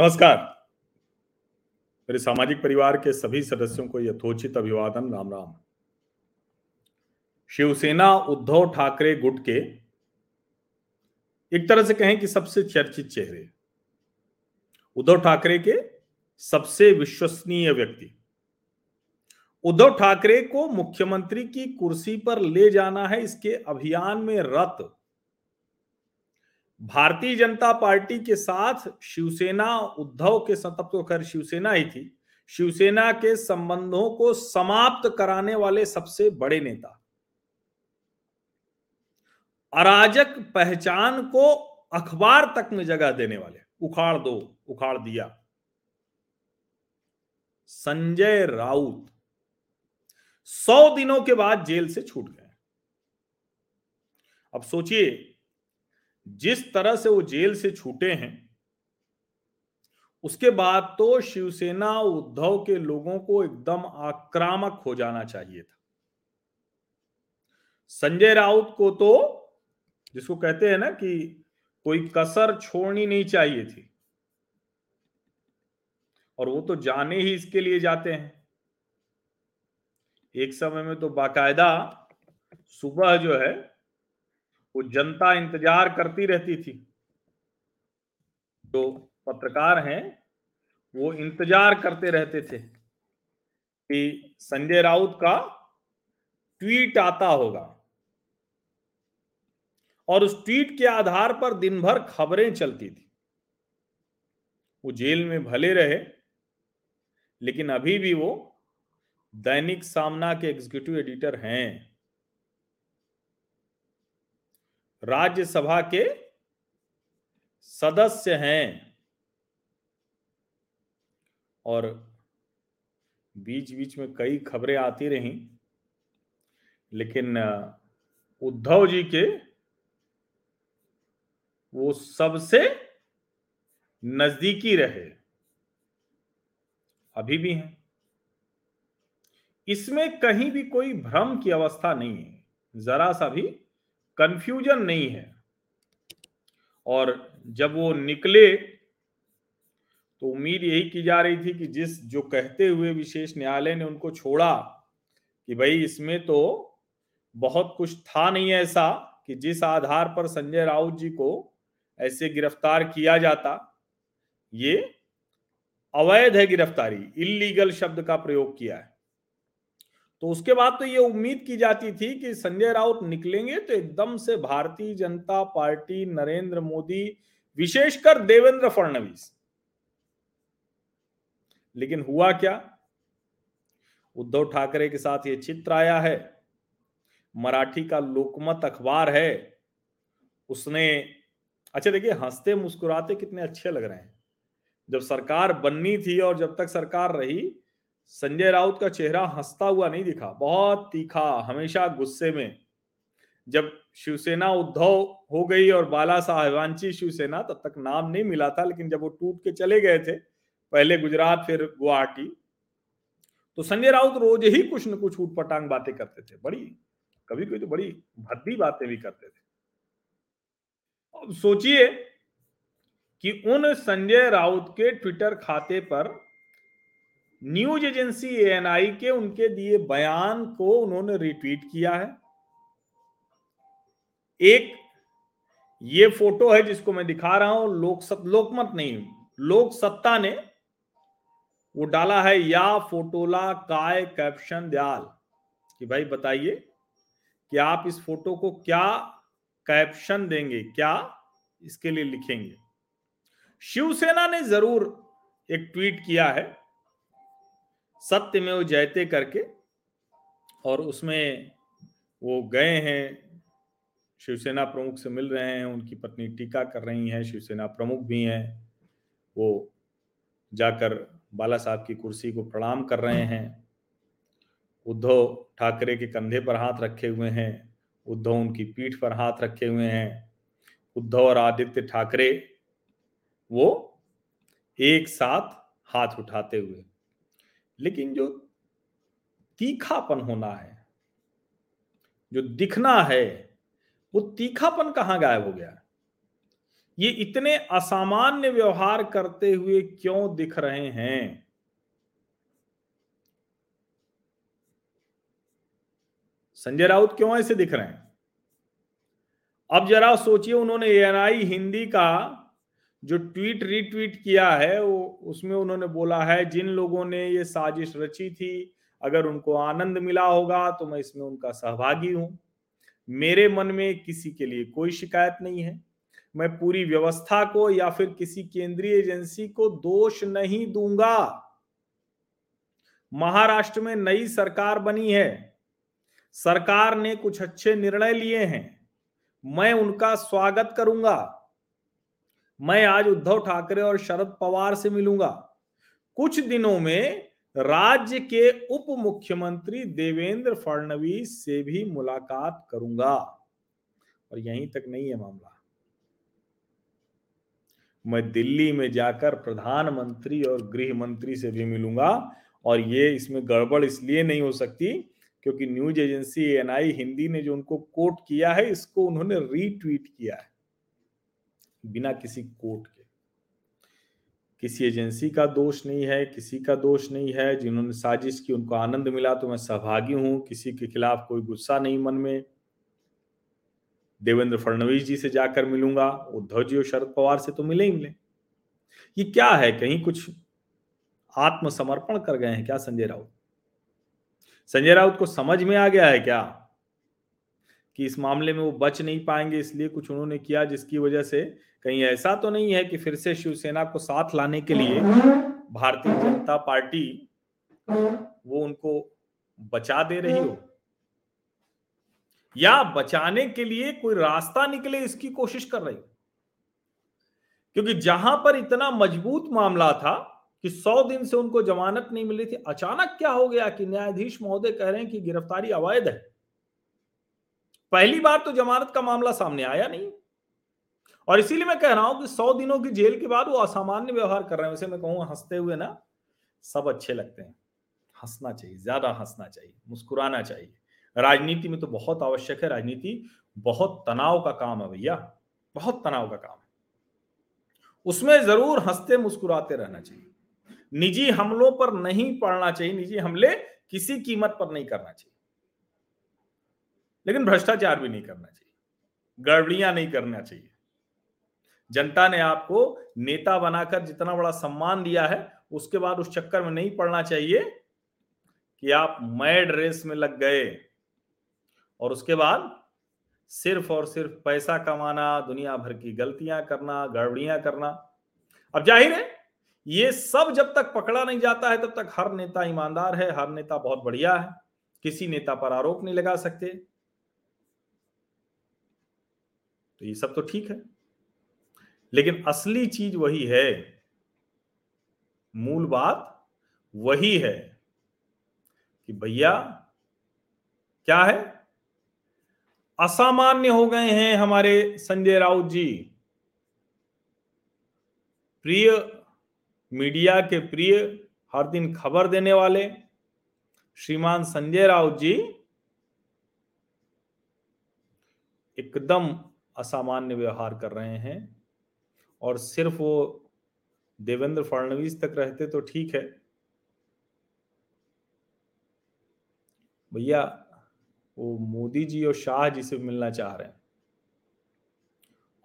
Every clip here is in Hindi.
नमस्कार। मेरे सामाजिक परिवार के सभी सदस्यों को यथोचित अभिवादन, राम राम। शिवसेना उद्धव ठाकरे गुट के एक तरह से कहें कि सबसे चर्चित चेहरे। उद्धव ठाकरे के सबसे विश्वसनीय व्यक्ति। उद्धव ठाकरे को मुख्यमंत्री की कुर्सी पर ले जाना है, इसके अभियान में रत। भारतीय जनता पार्टी के साथ शिवसेना उद्धव के साथ तो खैर शिवसेना ही थी। शिवसेना के संबंधों को समाप्त कराने वाले सबसे बड़े नेता। अराजक पहचान को अखबार तक में जगह देने वाले, उखाड़ दो, उखाड़ दिया। संजय राउत सौ दिनों के बाद जेल से छूट गए। अब सोचिए जिस तरह से वो जेल से छूटे हैं, उसके बाद तो शिवसेना उद्धव के लोगों को एकदम आक्रामक हो जाना चाहिए था। संजय राउत को तो जिसको कहते हैं ना कि कोई कसर छोड़नी नहीं चाहिए थी, और वो तो जाने ही इसके लिए जाते हैं। एक समय में तो बाकायदा सुबह जो है वो जनता इंतज़ार करती रहती थी। जो पत्रकार हैं, वो इंतज़ार करते रहते थे कि संजय राउत का ट्वीट आता होगा। और उस ट्वीट के आधार पर दिन भर खबरें चलती थी। वो जेल में भले रहे, लेकिन अभी भी वो दैनिक सामना के एग्जीक्यूटिव एडिटर हैं। राज्यसभा के सदस्य हैं। और बीच बीच में कई खबरें आती रहीं, लेकिन उद्धव जी के वो सबसे नजदीकी रहे, अभी भी हैं। इसमें कहीं भी कोई भ्रम की अवस्था नहीं है, जरा सा भी कंफ्यूजन नहीं है। और जब वो निकले तो उम्मीद यही की जा रही थी कि जिस, जो कहते हुए विशेष न्यायालय ने उनको छोड़ा, कि भाई इसमें तो बहुत कुछ था नहीं ऐसा कि जिस आधार पर संजय राउत जी को ऐसे गिरफ़्तार किया जाता, ये अवैध है गिरफ्तारी इलीगल शब्द का प्रयोग किया है। तो उसके बाद तो ये उम्मीद की जाती थी कि संजय राउत निकलेंगे तो एकदम से भारतीय जनता पार्टी नरेंद्र मोदी, विशेषकर देवेंद्र फडणवीस। लेकिन हुआ क्या? उद्धव ठाकरे के साथ ये चित्र आया है। मराठी का लोकमत अखबार है। उसने अच्छा देखिए, हँसते मुस्कुराते कितने अच्छे लग रहे हैं। जब सरकार बननी थी और जब तक सरकार रही संजय राउत का चेहरा हंसता हुआ नहीं दिखा, बहुत तीखा, हमेशा गुस्से में। जब शिवसेना उद्धव हो गई और बाला साहेबांची शिवसेना, तब तक नाम नहीं मिला था, लेकिन जब वो टूट के चले गए थे, पहले गुजरात, फिर गुवाहाटी तो संजय राउत रोज ही कुछ न कुछ उठपटांग बातें करते थे। बड़ी कभी कभी तो बड़ी भद्दी बातें भी करते थे। अब सोचिए कि उन संजय राउत के ट्विटर खाते पर न्यूज़ एजेंसी एएनआई के उनके दिए बयान को उन्होंने रिट्वीट किया है। एक ये फ़ोटो है जिसको मैं दिखा रहा हूँ लोक सत, लोकमत नहीं लोक सत्ता ने वो डाला है या फोटोला काय कैप्शन दयाल। कि भाई बताइए कि आप इस फ़ोटो को क्या कैप्शन देंगे क्या इसके लिए लिखेंगे। शिवसेना ने ज़रूर एक ट्वीट किया है सत्य में वो जयते करके और उसमें वो गए हैं, शिवसेना प्रमुख से मिल रहे हैं, उनकी पत्नी टीका कर रही हैं, शिवसेना प्रमुख भी हैं, वो जाकर बाला साहब की कुर्सी को प्रणाम कर रहे हैं। उद्धव ठाकरे के कंधे पर हाथ रखे हुए हैं, उद्धव उनकी पीठ पर हाथ रखे हुए हैं, उद्धव और आदित्य ठाकरे वो एक साथ हाथ उठाते हुए। लेकिन जो तीखापन होना है, जो दिखना है, वो तीखापन कहाँ गायब हो गया? ये इतने असामान्य व्यवहार करते हुए क्यों दिख रहे हैं? संजय राउत क्यों ऐसे दिख रहे हैं? अब जरा सोचिए, उन्होंने एएनआई हिंदी का जो ट्वीट रीट्वीट किया है, वो उसमें उन्होंने बोला है, जिन लोगों ने ये साजिश रची थी, अगर उनको आनंद मिला होगा तो मैं इसमें उनका सहभागी हूँ। मेरे मन में किसी के लिए कोई शिकायत नहीं है। मैं पूरी व्यवस्था को या फिर किसी केंद्रीय एजेंसी को दोष नहीं दूँगा। महाराष्ट्र में नई सरकार बनी है। सरकार ने कुछ अच्छे निर्णय लिए हैं। मैं उनका स्वागत करूँगा। मैं आज उद्धव ठाकरे और शरद पवार से मिलूँगा। कुछ दिनों में राज्य के उप मुख्यमंत्री देवेंद्र फडणवीस से भी मुलाकात करूँगा। और यहीं तक नहीं है मामला। मैं दिल्ली में जाकर प्रधानमंत्री और गृह मंत्री से भी मिलूँगा। और ये इसमें गड़बड़ इसलिए नहीं हो सकती क्योंकि न्यूज़ एजेंसी एनआई हिंदी ने जो उनको कोट किया है, इसको उन्होंने रीट्वीट किया है। बिना किसी कोर्ट के। किसी एजेंसी का दोष नहीं है, किसी का दोष नहीं है, जिन्होंने साजिश की, उनको आनंद मिला तो मैं सहभागी हूँ, किसी के खिलाफ कोई गुस्सा नहीं मन में। देवेंद्र फडणवीस जी से जाकर मिलूँगा, उद्धव जी और शरद पवार से तो मिले ही मिले। ये क्या है? कहीं कुछ आत्मसमर्पण कर गए हैं क्या संजय राउत? संजय राउत को समझ में आ गया है क्या? कि इस मामले में वो बच नहीं पाएँगे, इसलिए कुछ उन्होंने किया जिसकी वजह से कहीं ऐसा तो नहीं है कि फिर से शिवसेना को साथ लाने के लिए भारतीय जनता पार्टी वो उनको बचा दे रही हो? या बचाने के लिए कोई रास्ता निकले इसकी कोशिश कर रही हो? क्योंकि जहाँ पर इतना मज़बूत मामला था कि सौ दिन से उनको जमानत नहीं मिली थी, अचानक क्या हो गया कि न्यायाधीश महोदय कह रहे हैं कि गिरफ्तारी अवैध है? पहली बार तो जमानत का मामला सामने आया नहीं। और इसीलिए मैं कह रहा हूँ कि सौ दिनों की जेल के बाद वो असामान्य व्यवहार कर रहे हैं। वैसे मैं कहूँ, हँसते हुए ना, सब अच्छे लगते हैं। हंसना चाहिए, ज़्यादा हंसना चाहिए, मुस्कुराना चाहिए। राजनीति में तो बहुत आवश्यक है, राजनीति बहुत तनाव का काम है भैया, बहुत तनाव का काम है। उसमें ज़रूर हँसते, मुस्कुराते रहना चाहिए। निजी हमलों पर नहीं पड़ना चाहिए, निजी हमले किसी कीमत पर नहीं करना चाहिए। लेकिन भ्रष्टाचार भी नहीं करना चाहिए। गड़बड़ियाँ नहीं करना चाहिए। जनता ने आपको नेता बनाकर जितना बड़ा सम्मान दिया है, उसके बाद उस चक्कर में नहीं पड़ना चाहिए कि आप मैड रेस में लग गए और उसके बाद सिर्फ़ और सिर्फ़ पैसा कमाना, दुनिया भर की गलतियाँ करना गड़बड़ियाँ करना। अब ज़ाहिर है, ये सब जब तक पकड़ा नहीं जाता है, तब तक हर नेता ईमानदार है, हर नेता बहुत बढ़िया है। किसी नेता पर आरोप नहीं लगा सकते। तो ये सब तो ठीक है। लेकिन असली चीज़ वही है, मूल बात वही है कि भैया क्या है? असामान्य हो गए हैं हमारे संजय राउत जी। प्रिय मीडिया के प्रिय, हर दिन खबर देने वाले श्रीमान संजय राउत जी, एकदम असामान्य व्यवहार कर रहे हैं और सिर्फ़ वो देवेंद्र फडणवीस तक रहते तो ठीक है। भैया, वो मोदी जी और शाह जी से मिलना चाह रहे हैं।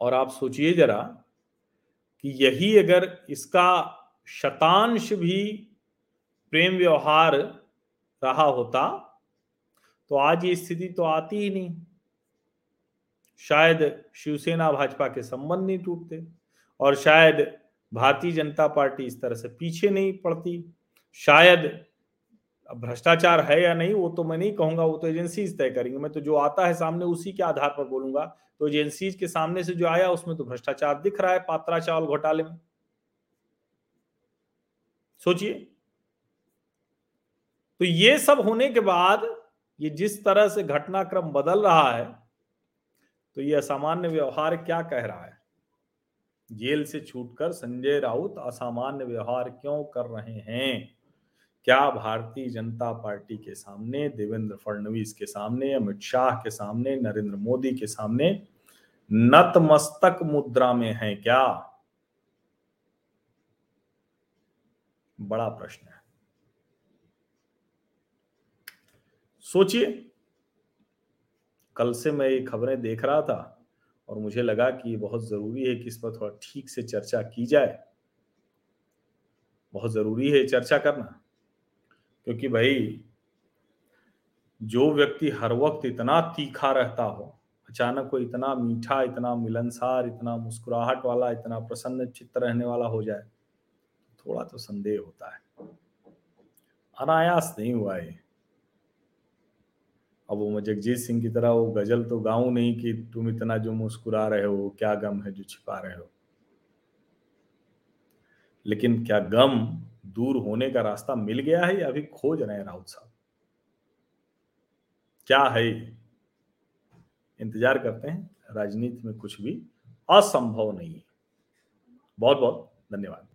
और आप सोचिए जरा कि यही अगर इसका शतांश भी प्रेम व्यवहार रहा होता तो आज ये स्थिति तो आती ही नहीं। शायद शिवसेना भाजपा के संबंध नहीं टूटते और शायद भारतीय जनता पार्टी इस तरह से पीछे नहीं पड़ती। शायद भ्रष्टाचार है या नहीं, वो तो मैं नहीं कहूँगा, वो तो एजेंसीज तय करेंगे। मैं तो जो आता है सामने उसी के आधार पर बोलूँगा। तो एजेंसीज के सामने से जो आया, उसमें तो भ्रष्टाचार दिख रहा है, पात्रा चावल घोटाले में। सोचिए। तो ये सब होने के बाद ये जिस तरह से घटनाक्रम बदल रहा है तो ये असामान्य व्यवहार क्या कह रहा है? जेल से छूटकर संजय राउत असामान्य व्यवहार क्यों कर रहे हैं? क्या भारतीय जनता पार्टी के सामने, देवेंद्र फडणवीस के सामने, अमित शाह के सामने, नरेंद्र मोदी के सामने नतमस्तक मुद्रा में है क्या? बड़ा प्रश्न है। सोचिए। कल से मैं ये खबरें देख रहा था और मुझे लगा कि ये बहुत ज़रूरी है कि इस पर थोड़ा ठीक से चर्चा की जाए। बहुत ज़रूरी है चर्चा करना, क्योंकि भाई, जो व्यक्ति हर वक्त इतना तीखा रहता हो, अचानक को इतना मीठा, इतना मिलनसार, इतना मुस्कुराहट वाला, इतना प्रसन्न चित्त रहने वाला हो जाए थोड़ा तो संदेह होता है। अनायास नहीं हुआ है अब वो जगजीत सिंह की तरह वो गज़ल तो गाऊं नहीं कि तुम इतना जो मुस्कुरा रहे हो, क्या गम है जो छिपा रहे हो। लेकिन क्या गम दूर होने का रास्ता मिल गया है या अभी खोज रहे हैं राउत साहब? क्या है इंतज़ार करते हैं। राजनीति में कुछ भी असंभव नहीं है। बहुत बहुत धन्यवाद।